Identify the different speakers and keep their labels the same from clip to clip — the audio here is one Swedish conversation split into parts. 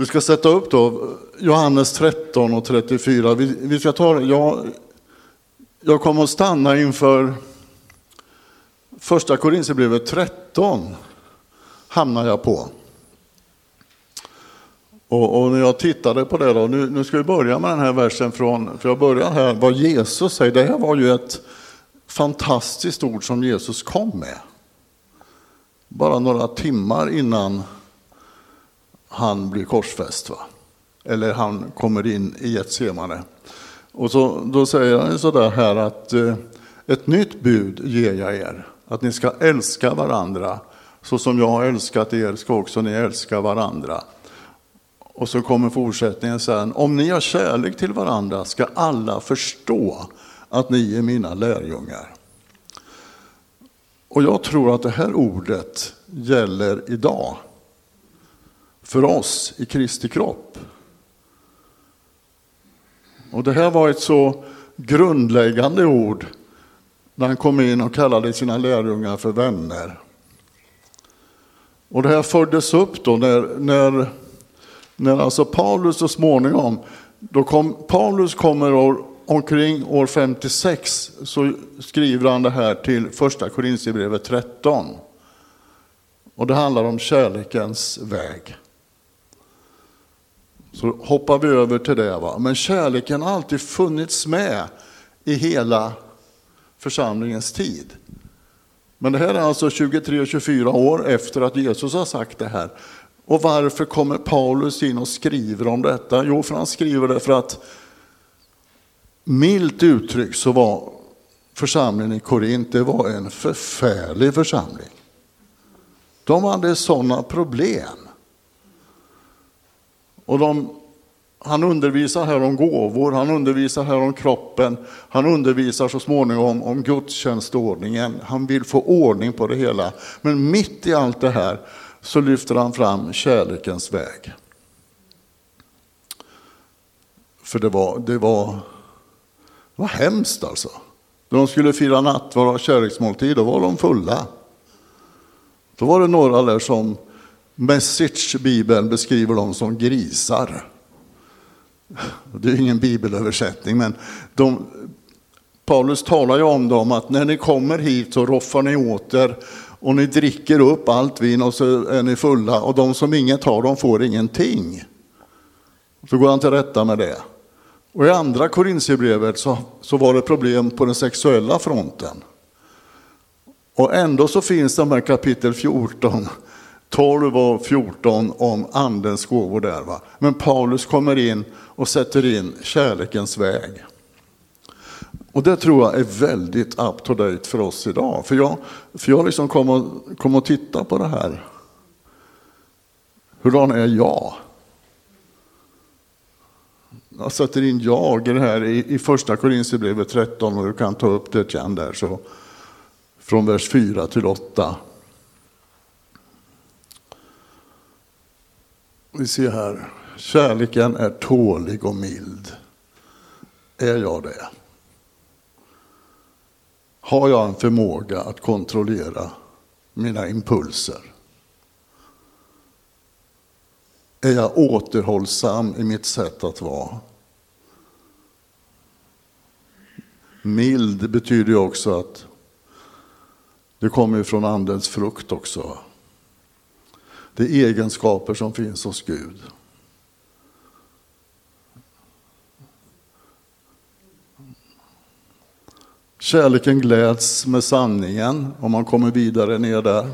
Speaker 1: Vi ska sätta upp då Johannes 13 och 34. Vi, vi ska ta, jag, jag kommer att stanna inför första Korinthierbrevet 13 hamnar jag på. Och, och, när jag tittade på det då, nu, nu ska vi börja med den här versen från, för jag börjar här, vad Jesus säger. Det här var ju ett fantastiskt ord som Jesus kom med. Bara några timmar innan han blir korsfäst. Va? Eller han kommer in i Getsemane. Och så, då säger han sådär här att eh, ett nytt bud ger jag er. Att ni ska älska varandra. Så som jag har älskat er ska också ni älska varandra. Och så kommer fortsättningen sen. Om ni har kärlek till varandra ska alla förstå att ni är mina lärjungar. Och jag tror att det här ordet gäller idag. För oss i Kristi kropp. Och det här var ett så grundläggande ord när han kom in och kallade sina lärjungar för vänner. Och det här följdes upp då när, när, när alltså Paulus så småningom, då kom, Paulus kommer år, omkring år 56 så skriver han det här till första Korintierbrevet 13. Och det handlar om kärlekens väg. Så hoppar vi över till det. Va? Men kärleken har alltid funnits med i hela församlingens tid. Men det här är alltså 23-24 år efter att Jesus har sagt det här. Och varför kommer Paulus in och skriver om detta? Jo, för han skriver det för att milt uttryckt så var församlingen i Korint, det var en förfärlig församling. De hade sådana problem. Och de, han undervisar här om gåvor, han undervisar här om kroppen, han undervisar så småningom om gudstjänstordningen. Han vill få ordning på det hela. Men mitt i allt det här så lyfter han fram kärlekens väg. För det var, det var, det var hemskt alltså. När de skulle fira nattvard och kärleksmåltid, då var de fulla. Då var det några där som Message, Bibeln, beskriver dem som grisar. Det är ingen bibelöversättning, men de, Paulus talar ju om dem att när ni kommer hit så roffar ni åt er och ni dricker upp allt vin och så är ni fulla och de som inget har, de får ingenting. Så går han till rätta med det. Och i andra Korintierbrevet så, så var det problem på den sexuella fronten. Och ändå så finns de här kapitel 14 12 och 14 om andens gåvor där. Va? Men Paulus kommer in och sätter in kärlekens väg. Och det tror jag är väldigt up to date för oss idag. För jag, för jag liksom kommer kom och titta på det här. Hurdan är jag? Jag sätter in jag i det här i, i första Korinthierbrevet 13 och du kan ta upp det igen där. Så, från vers 4 till 8. Vi ser här, kärleken är tålig och mild. Är jag det? Har jag en förmåga att kontrollera mina impulser? Är jag återhållsam i mitt sätt att vara? Mild betyder ju också att det kommer från andens frukt också. Det är egenskaper som finns hos Gud. Kärleken gläds med sanningen, om man kommer vidare ner där.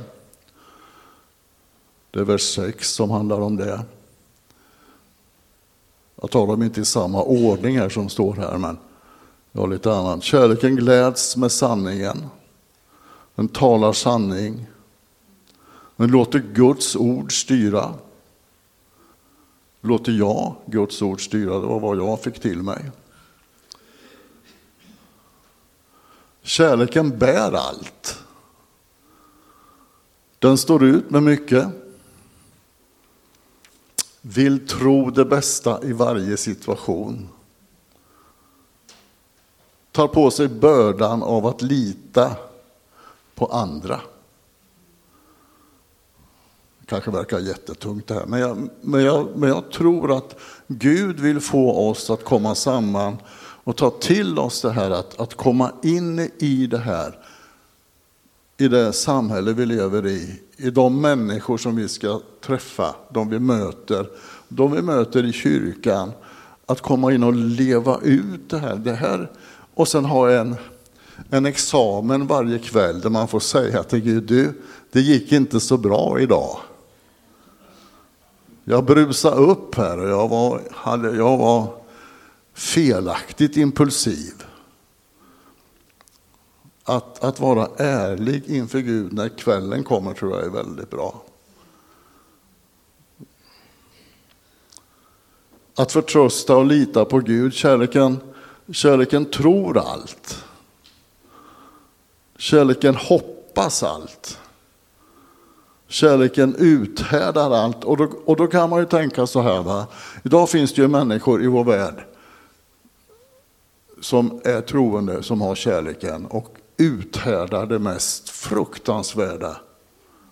Speaker 1: Det är vers 6 som handlar om det. Jag tar dem inte i samma ordning här som står här, men jag har lite annat. Kärleken gläds med sanningen. Den talar sanning. Men låter Guds ord styra. Låter jag Guds ord styra? Det var vad jag fick till mig. Kärleken bär allt. Den står ut med mycket. Vill tro det bästa i varje situation. Tar på sig bördan av att lita på andra kanske verkar jättetungt det här, men jag, men, jag, men jag tror att Gud vill få oss att komma samman och ta till oss det här att, att komma in i det här, i det samhälle vi lever i, i de människor som vi ska träffa, de vi möter, de vi möter i kyrkan, att komma in och leva ut det här. Det här och sen ha en, en examen varje kväll där man får säga till Gud, du, det gick inte så bra idag. Jag brusade upp här och jag var, hade, jag var felaktigt impulsiv. Att, att vara ärlig inför Gud när kvällen kommer tror jag är väldigt bra. Att förtrösta och lita på Gud. Kärleken, kärleken tror allt. Kärleken hoppas allt. Kärleken uthärdar allt. Och då, och då kan man ju tänka så här. Va? Idag finns det ju människor i vår värld som är troende, som har kärleken och uthärdar det mest fruktansvärda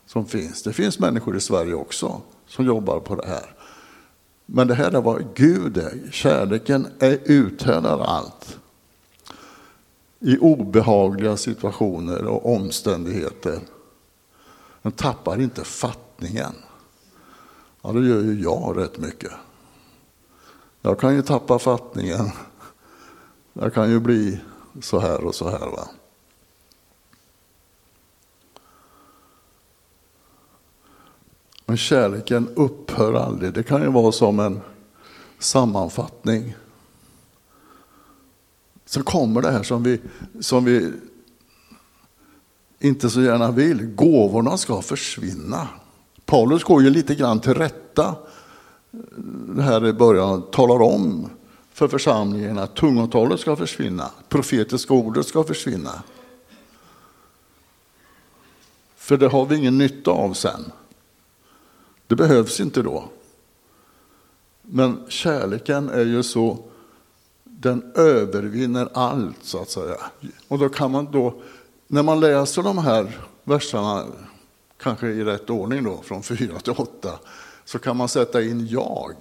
Speaker 1: som finns. Det finns människor i Sverige också som jobbar på det här. Men det här är vad Gud är. Kärleken är uthärdar allt. I obehagliga situationer och omständigheter. Den tappar inte fattningen. Ja, det gör ju jag rätt mycket. Jag kan ju tappa fattningen. Jag kan ju bli så här och så här. va. Men kärleken upphör aldrig. Det kan ju vara som en sammanfattning. Så kommer det här som vi, som vi inte så gärna vill. Gåvorna ska försvinna. Paulus går ju lite grann till rätta eh, här i början, talar om för församlingen att tungotalet ska försvinna, profetiska ordet ska försvinna. För det har vi ingen nytta av sen. Det behövs inte då. Men kärleken är ju så, den övervinner allt så att säga. Och då kan man då, när man läser de här verserna, kanske i rätt ordning då, från 4 till 8, så kan man sätta in jag.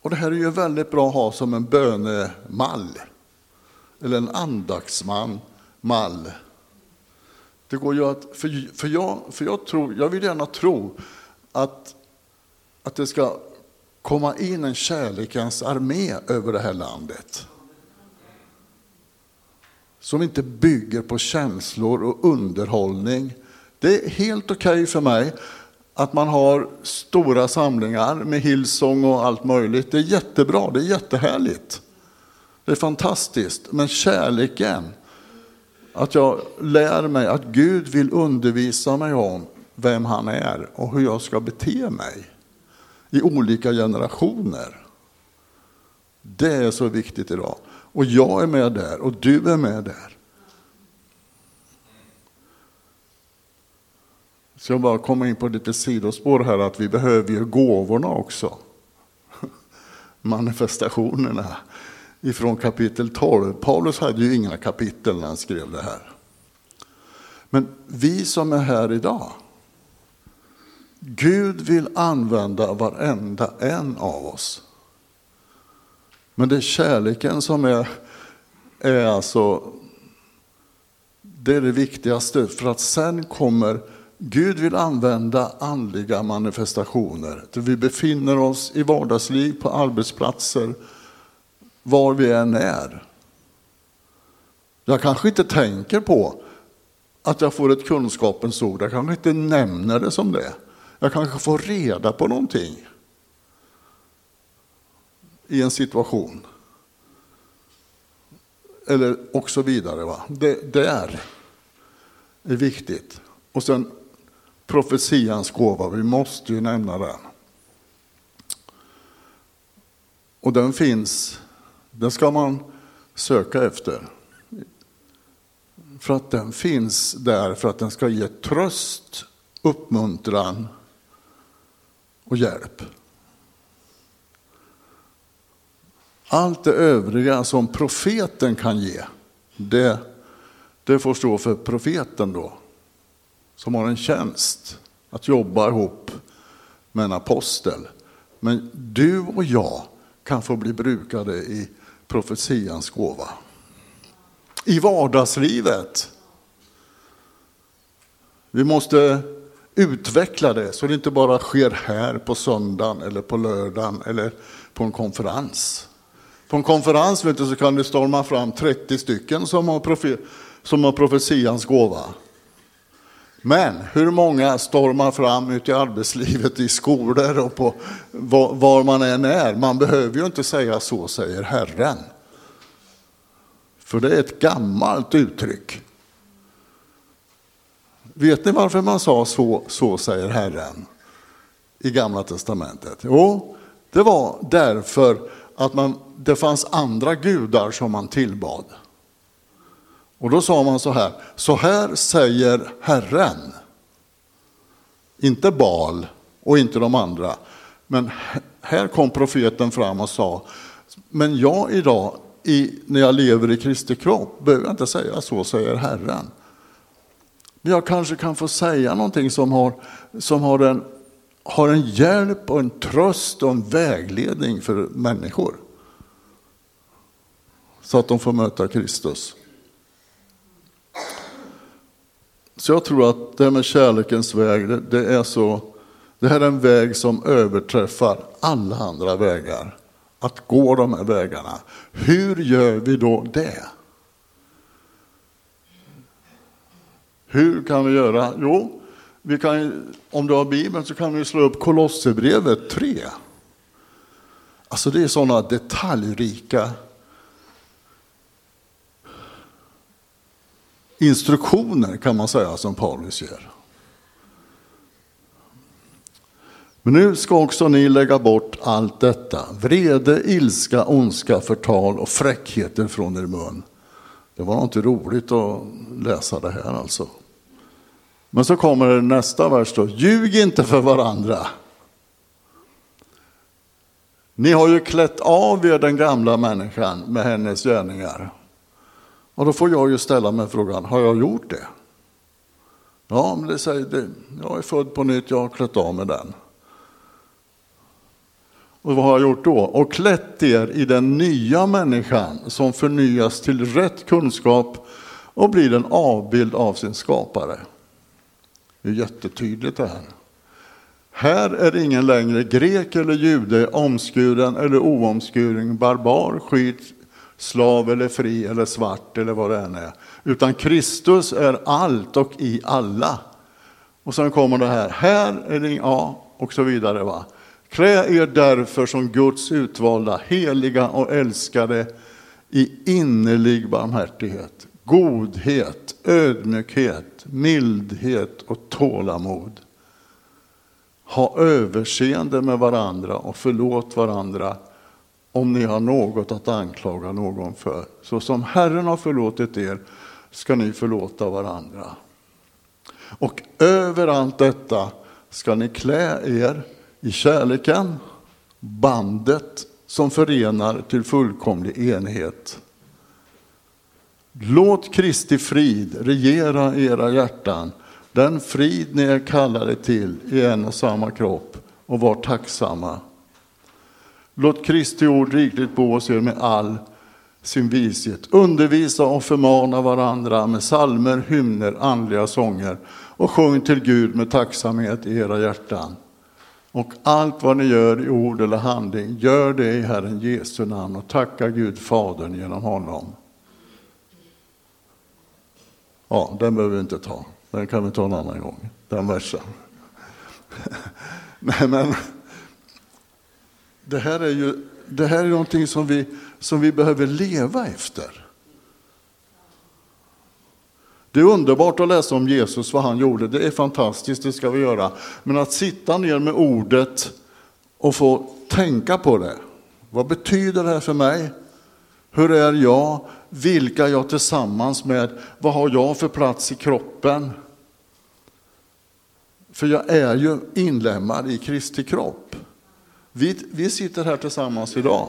Speaker 1: Och det här är ju väldigt bra att ha som en bönemall, eller en andaktsman, mall. Det går ju att, för, för, jag, för jag, tror, jag vill gärna tro att, att det ska komma in en kärlekens armé över det här landet. Som inte bygger på känslor och underhållning. Det är helt okej okay för mig att man har stora samlingar med Hillsong och allt möjligt. Det är jättebra, det är jättehärligt. Det är fantastiskt. Men kärleken, att jag lär mig att Gud vill undervisa mig om vem han är och hur jag ska bete mig i olika generationer. Det är så viktigt idag. Och jag är med där och du är med där. Så jag bara komma in på lite sidospår här att vi behöver ju gåvorna också. Manifestationerna ifrån kapitel 12. Paulus hade ju inga kapitel när han skrev det här. Men vi som är här idag, Gud vill använda varenda en av oss. Men det är kärleken som är, är alltså, det är det viktigaste. För att sen kommer Gud vill använda andliga manifestationer. Vi befinner oss i vardagsliv, på arbetsplatser, var vi än är. Jag kanske inte tänker på att jag får ett kunskapens ord. Jag kanske inte nämner det som det. Jag kanske får reda på någonting i en situation. Eller och så vidare. Va? Det där är viktigt. Och sen profetians gåva, vi måste ju nämna den. Och den finns, den ska man söka efter. För att den finns där för att den ska ge tröst, uppmuntran och hjälp. Allt det övriga som profeten kan ge, det, det får stå för profeten då som har en tjänst att jobba ihop med en apostel. Men du och jag kan få bli brukade i profetians gåva. I vardagslivet. Vi måste utveckla det så det inte bara sker här på söndagen eller på lördagen eller på en konferens. På en konferens vet du, så kan det storma fram 30 stycken som har, profe som har profetians gåva. Men hur många stormar fram ute i arbetslivet, i skolor och på var, var man än är? Man behöver ju inte säga så, säger Herren. För det är ett gammalt uttryck. Vet ni varför man sa så, så säger Herren i Gamla Testamentet? Jo, det var därför att man, det fanns andra gudar som man tillbad. Och då sa man så här, så här säger Herren. Inte Bal och inte de andra. Men här kom profeten fram och sa, men jag idag, i, när jag lever i Kristi kropp, behöver jag inte säga så, säger Herren. Men jag kanske kan få säga någonting som har, som har, en, har en hjälp och en tröst och en vägledning för människor. Så att de får möta Kristus. Så jag tror att det här med kärlekens väg, det, det, är så, det här är en väg som överträffar alla andra vägar. Att gå de här vägarna. Hur gör vi då det? Hur kan vi göra? Jo, vi kan, om du har Bibeln så kan vi slå upp Kolosserbrevet 3. Alltså det är sådana detaljrika instruktioner kan man säga som Paulus ger. Men nu ska också ni lägga bort allt detta, vrede, ilska, ondska, förtal och fräckheter från er mun. Det var inte roligt att läsa det här alltså. Men så kommer det nästa vers då, ljug inte för varandra. Ni har ju klätt av er den gamla människan med hennes gärningar och då får jag ju ställa mig frågan, har jag gjort det? Ja, men det säger det. Jag är född på nytt, jag har klätt av mig den. Och vad har jag gjort då? Och klätt er i den nya människan som förnyas till rätt kunskap och blir en avbild av sin skapare. Det är jättetydligt det här. Här är ingen längre grek eller jude, omskuren eller oomskuren, barbar, skit, slav eller fri eller svart eller vad det än är. Utan Kristus är allt och i alla. Och sen kommer det här, här är det, ja, och så vidare. Va? Klä er därför som Guds utvalda, heliga och älskade i innerlig barmhärtighet, godhet, ödmjukhet, mildhet och tålamod. Ha överseende med varandra och förlåt varandra om ni har något att anklaga någon för. Så som Herren har förlåtit er ska ni förlåta varandra. Och över allt detta ska ni klä er i kärleken, bandet som förenar till fullkomlig enhet. Låt Kristi frid regera era hjärtan, den frid ni är kallade till i en och samma kropp, och var tacksamma. Låt Kristi ord rikligt bo hos er med all sin vishet. Undervisa och förmana varandra med salmer, hymner, andliga sånger och sjung till Gud med tacksamhet i era hjärtan. Och allt vad ni gör i ord eller handling, gör det i Herren Jesu namn och tacka Gud Fadern genom honom. Ja, den behöver vi inte ta. Den kan vi ta en annan gång, den versen. Nej, men det här är ju det här är någonting som vi, som vi behöver leva efter. Det är underbart att läsa om Jesus, vad han gjorde. Det är fantastiskt, det ska vi göra. Men att sitta ner med ordet och få tänka på det. Vad betyder det här för mig? Hur är jag? Vilka är jag tillsammans med? Vad har jag för plats i kroppen? För jag är ju inlemmad i Kristi kropp. Vi, vi sitter här tillsammans idag.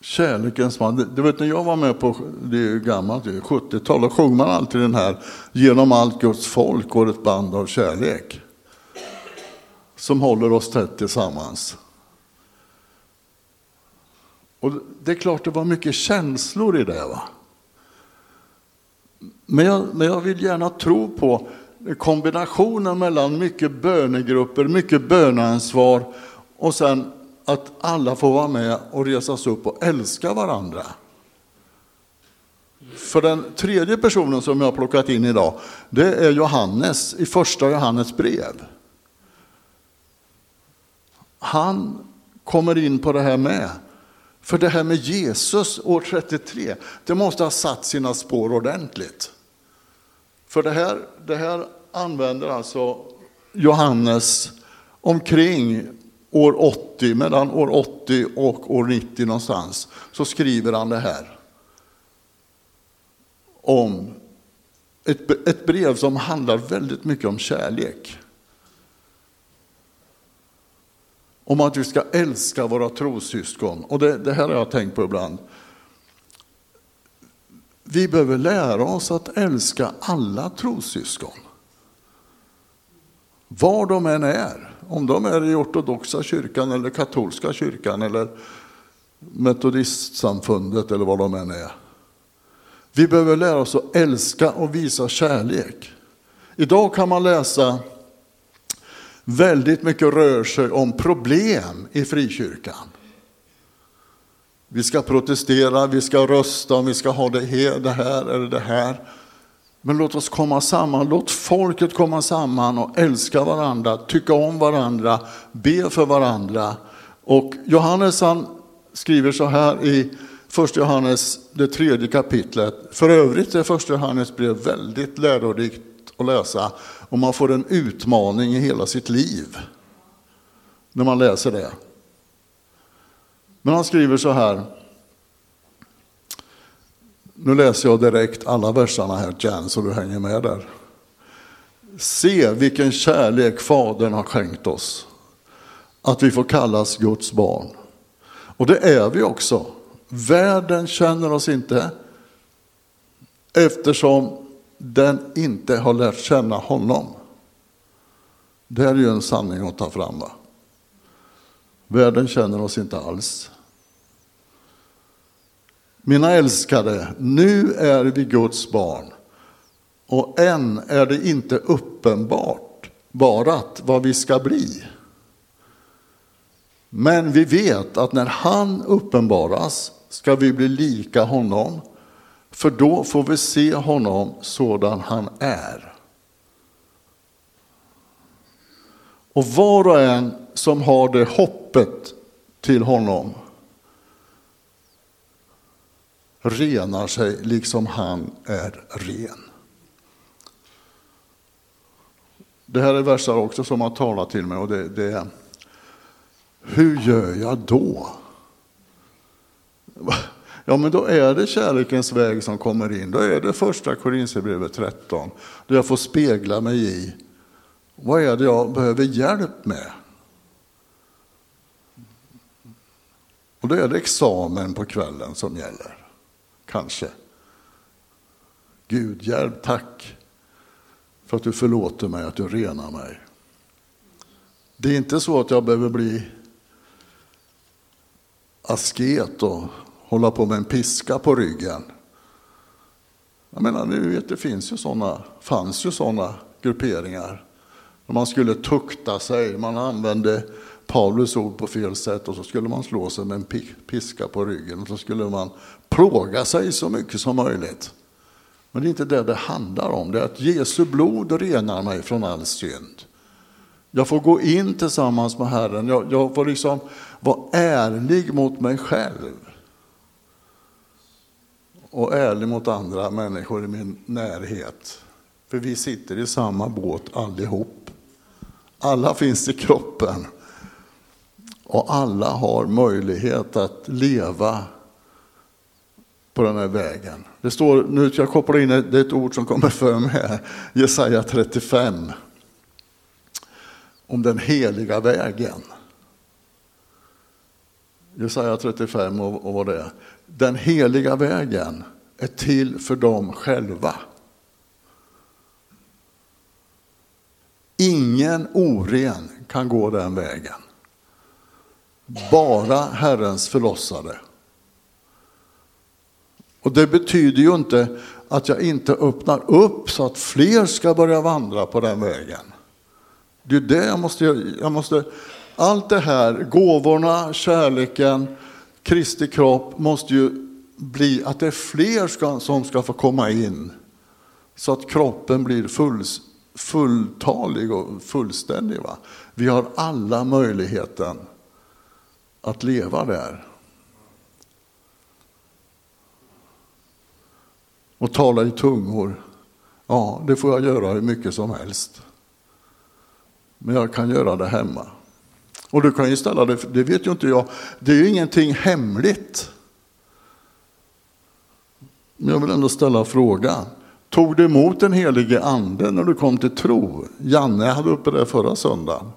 Speaker 1: Kärlekens man. Du vet när jag var med på, det är gammalt, 70-talet, då sjöng man alltid den här Genom allt Guds folk går ett band av kärlek. Som håller oss tätt tillsammans. Och det är klart det var mycket känslor i det. Va? Men jag, men jag vill gärna tro på kombinationen mellan mycket bönegrupper, mycket böneansvar och sen att alla får vara med och resas upp och älska varandra. För den tredje personen som jag har plockat in idag, det är Johannes i första Johannes brev. Han kommer in på det här med. För det här med Jesus år 33, det måste ha satt sina spår ordentligt. För det här, det här använder alltså Johannes omkring år 80, mellan år 80 och år 90 någonstans, så skriver han det här. Om ett, ett brev som handlar väldigt mycket om kärlek. Om att vi ska älska våra trossyskon. Och det, det här har jag tänkt på ibland. Vi behöver lära oss att älska alla trossyskon. Var de än är. Om de är i ortodoxa kyrkan eller katolska kyrkan eller metodistsamfundet eller vad de än är. Vi behöver lära oss att älska och visa kärlek. Idag kan man läsa väldigt mycket rör sig om problem i frikyrkan. Vi ska protestera, vi ska rösta, vi ska ha det här, det här eller det här. Men låt oss komma samman, låt folket komma samman och älska varandra, tycka om varandra, be för varandra. Och Johannes han skriver så här i första Johannes, det tredje kapitlet. För övrigt är första Johannes brev väldigt lärorikt att läsa och man får en utmaning i hela sitt liv när man läser det. Men han skriver så här. Nu läser jag direkt alla verserna här, Jan, så du hänger med där. Se vilken kärlek Fadern har skänkt oss, att vi får kallas Guds barn. Och det är vi också. Världen känner oss inte eftersom den inte har lärt känna honom. Det är ju en sanning att ta fram. Va? Världen känner oss inte alls. Mina älskade, nu är vi Guds barn och än är det inte uppenbart barat vad vi ska bli. Men vi vet att när han uppenbaras ska vi bli lika honom, för då får vi se honom sådan han är. Och var och en som har det hoppet till honom renar sig liksom han är ren. Det här är versar också som har talat till mig och det, det är Hur gör jag då? Ja, men då är det kärlekens väg som kommer in. Då är det första Korinthierbrevet 13, där jag får spegla mig i vad är det jag behöver hjälp med? Då är det examen på kvällen som gäller kanske. Gud, hjälp, tack för att du förlåter mig, att du renar mig. Det är inte så att jag behöver bli asket och hålla på med en piska på ryggen. Jag menar, ni vet, det finns ju såna, fanns ju sådana grupperingar. Man skulle tukta sig, man använde Paulus ord på fel sätt och så skulle man slå sig med en piska på ryggen och så skulle man plåga sig så mycket som möjligt. Men det är inte det det handlar om, det är att Jesu blod renar mig från all synd. Jag får gå in tillsammans med Herren, jag, jag får liksom vara ärlig mot mig själv. Och ärlig mot andra människor i min närhet. För vi sitter i samma båt allihop. Alla finns i kroppen. Och alla har möjlighet att leva på den här vägen. Det står, nu ska jag koppla in det är ett ord som kommer för mig här, Jesaja 35. Om den heliga vägen. Jesaja 35 och, och vad det är. Den heliga vägen är till för dem själva. Ingen oren kan gå den vägen. Bara Herrens förlossade. Och det betyder ju inte att jag inte öppnar upp så att fler ska börja vandra på den vägen. Det är det jag måste, jag måste, allt det här, gåvorna, kärleken, Kristi kropp måste ju bli att det är fler ska, som ska få komma in. Så att kroppen blir full, fulltalig och fullständig. Va? Vi har alla möjligheten att leva där. Och tala i tungor, ja det får jag göra hur mycket som helst. Men jag kan göra det hemma. Och du kan ju ställa det, det vet ju inte jag, det är ju ingenting hemligt. Men jag vill ändå ställa frågan. Tog du emot den helige ande när du kom till tro? Janne hade uppe det förra söndagen.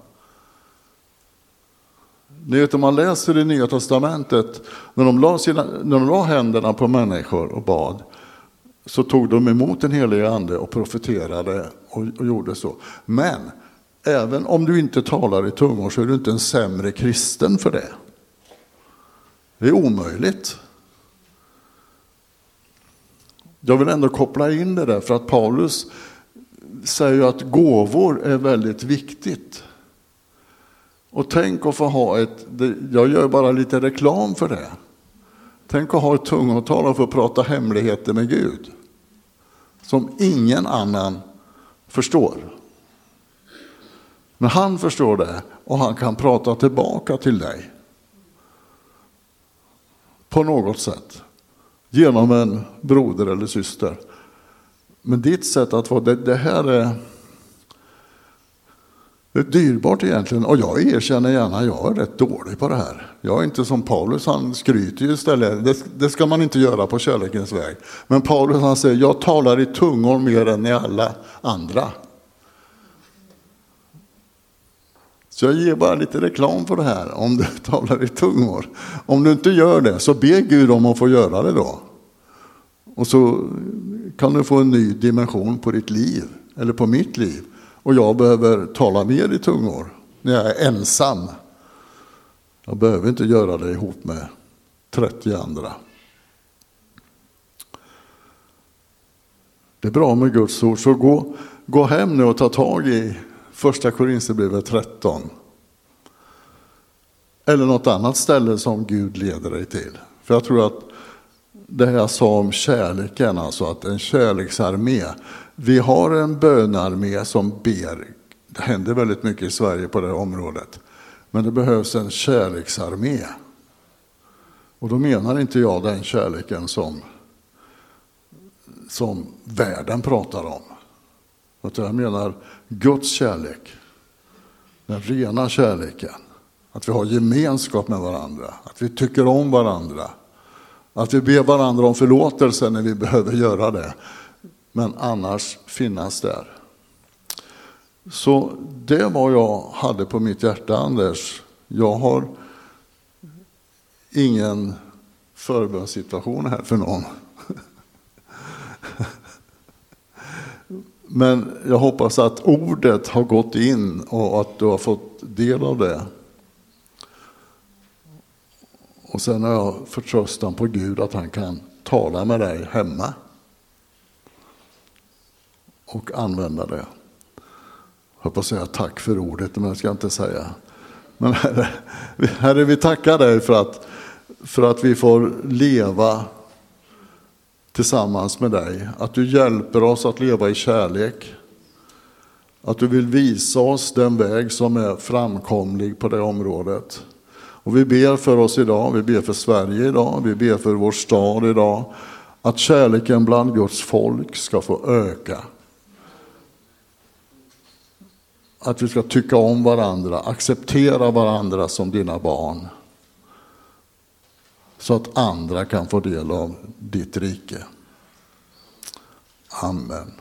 Speaker 1: Ni vet om man läser i Nya Testamentet, när de, la sina, när de la händerna på människor och bad, så tog de emot den helige ande och profeterade och, och gjorde så. Men även om du inte talar i tungor så är du inte en sämre kristen för det. Det är omöjligt. Jag vill ändå koppla in det där för att Paulus säger att gåvor är väldigt viktigt. Och tänk att få ha ett, jag gör bara lite reklam för det. Tänk att ha ett tungotal och få prata hemligheter med Gud. Som ingen annan förstår. Men han förstår det och han kan prata tillbaka till dig. På något sätt. Genom en broder eller syster. Men ditt sätt att vara, det, det här är, det är dyrbart egentligen. Och jag erkänner gärna, jag är rätt dålig på det här. Jag är inte som Paulus, han skryter ju istället. Det, det ska man inte göra på kärlekens väg. Men Paulus han säger, jag talar i tungor mer än ni alla andra. Så jag ger bara lite reklam för det här, om du talar i tungor. Om du inte gör det, så be Gud om att få göra det då. Och så kan du få en ny dimension på ditt liv, eller på mitt liv. Och jag behöver tala mer i tungor när jag är ensam. Jag behöver inte göra det ihop med 30 andra. Det är bra med Guds ord, så gå, gå hem nu och ta tag i Första Korinthierbrevet 13. Eller något annat ställe som Gud leder dig till. För jag tror att det jag sa om kärleken, alltså att en kärleksarmé. Vi har en bönarmé som ber. Det händer väldigt mycket i Sverige på det här området. Men det behövs en kärleksarmé. Och då menar inte jag den kärleken som, som världen pratar om. Utan jag menar Guds kärlek. Den rena kärleken. Att vi har gemenskap med varandra. Att vi tycker om varandra. Att vi ber varandra om förlåtelse när vi behöver göra det. Men annars finnas där. Så det var vad jag hade på mitt hjärta, Anders. Jag har ingen förbönssituation här för någon. Men jag hoppas att ordet har gått in och att du har fått del av det. Och sen har jag förtröstan på Gud att han kan tala med dig hemma. Och använda det. Jag får säga tack för ordet, men jag ska inte säga. Men herre, herre, vi tackar dig för att, för att vi får leva tillsammans med dig. Att du hjälper oss att leva i kärlek. Att du vill visa oss den väg som är framkomlig på det området. Och vi ber för oss idag, vi ber för Sverige idag, vi ber för vår stad idag. Att kärleken bland Guds folk ska få öka. Att vi ska tycka om varandra, acceptera varandra som dina barn så att andra kan få del av ditt rike. Amen.